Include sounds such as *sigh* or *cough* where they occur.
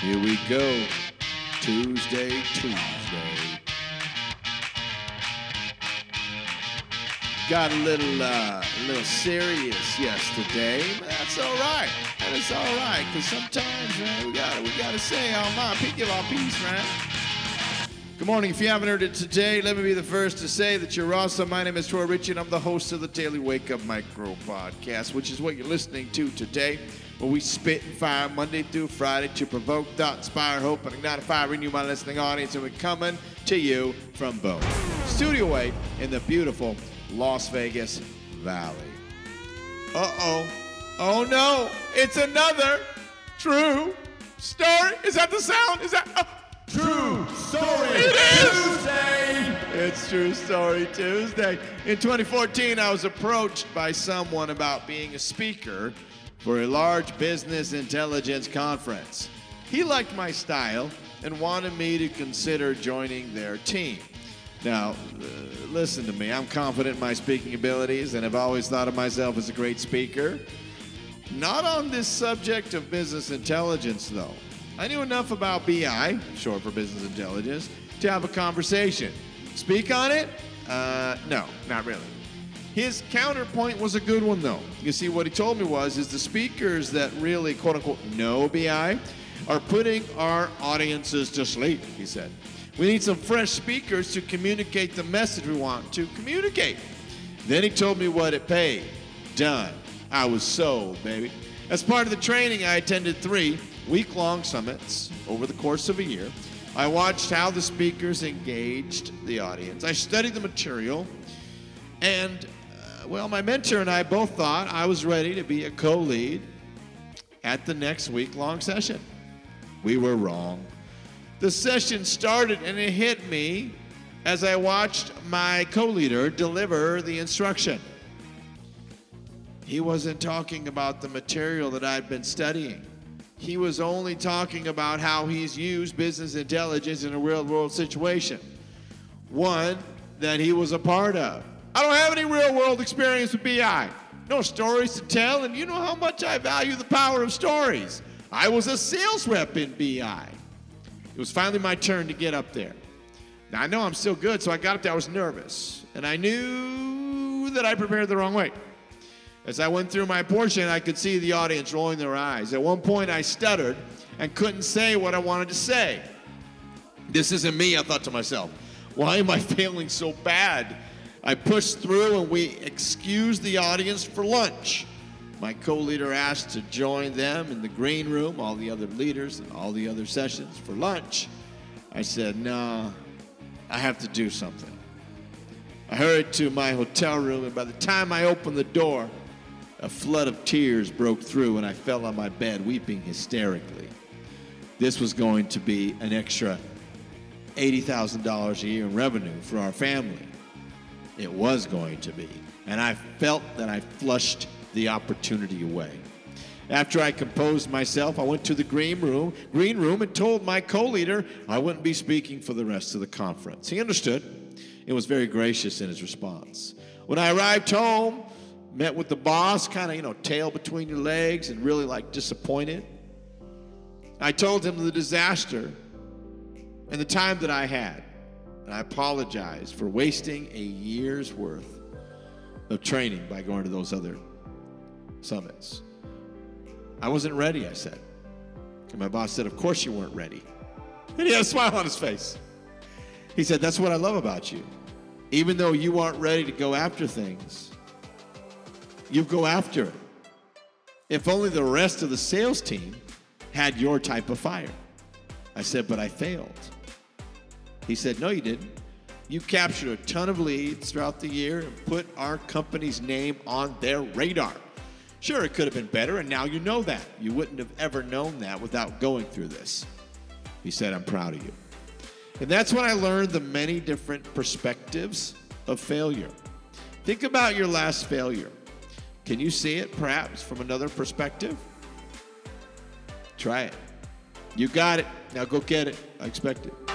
Here we go. Tuesday, Tuesday. Got a little, uh, a little serious yesterday, but that's all right. That is all right, because sometimes, man, we gotta, we gotta say our mind, give our peace, man. Good morning. If you haven't heard it today, let me be the first to say that you're awesome. My name is Troy Ritchie, and I'm the host of the Daily Wake Up Micro Podcast, which is what you're listening to today, where we spit and fire Monday through Friday to provoke, thought, inspire, hope, and ignite a fire in you, my listening audience. And we're coming to you from both Studio Way in the beautiful Las Vegas Valley. Uh oh. Oh no. It's another true story. Is that the sound? Is that. Uh, True Story It is! Tuesday. It's True Story Tuesday. In 2014, I was approached by someone about being a speaker for a large business intelligence conference. He liked my style and wanted me to consider joining their team. Now, uh, listen to me. I'm confident in my speaking abilities and have always thought of myself as a great speaker. Not on this subject of business intelligence, though. I knew enough about BI, short for business intelligence, to have a conversation. Speak on it? Uh, no, not really. His counterpoint was a good one, though. You see, what he told me was, is the speakers that really, quote unquote, know BI are putting our audiences to sleep, he said. We need some fresh speakers to communicate the message we want to communicate. Then he told me what it paid. Done. I was sold, baby. As part of the training, I attended three week long summits over the course of a year. I watched how the speakers engaged the audience. I studied the material, and well, my mentor and I both thought I was ready to be a co lead at the next week long session. We were wrong. The session started and it hit me as I watched my co leader deliver the instruction. He wasn't talking about the material that I'd been studying. He was only talking about how he's used business intelligence in a real world situation. One that he was a part of. I don't have any real world experience with BI. No stories to tell, and you know how much I value the power of stories. I was a sales rep in BI. It was finally my turn to get up there. Now I know I'm still good, so I got up there. I was nervous, and I knew that I prepared the wrong way. As I went through my portion, I could see the audience rolling their eyes. At one point, I stuttered and couldn't say what I wanted to say. This isn't me, I thought to myself. Why am I *laughs* failing so bad? I pushed through and we excused the audience for lunch. My co leader asked to join them in the green room, all the other leaders and all the other sessions for lunch. I said, No, I have to do something. I hurried to my hotel room, and by the time I opened the door, a flood of tears broke through, and I fell on my bed weeping hysterically. This was going to be an extra $80,000 a year in revenue for our family. It was going to be. And I felt that I flushed the opportunity away. After I composed myself, I went to the green room, green room and told my co-leader I wouldn't be speaking for the rest of the conference. He understood and was very gracious in his response. When I arrived home, met with the boss, kind of, you know, tail between your legs and really like disappointed. I told him the disaster and the time that I had. And I apologized for wasting a year's worth of training by going to those other summits. I wasn't ready, I said. And my boss said, Of course you weren't ready. And he had a smile on his face. He said, That's what I love about you. Even though you aren't ready to go after things, you go after it. If only the rest of the sales team had your type of fire. I said, But I failed. He said, No, you didn't. You captured a ton of leads throughout the year and put our company's name on their radar. Sure, it could have been better, and now you know that. You wouldn't have ever known that without going through this. He said, I'm proud of you. And that's when I learned the many different perspectives of failure. Think about your last failure. Can you see it perhaps from another perspective? Try it. You got it. Now go get it. I expect it.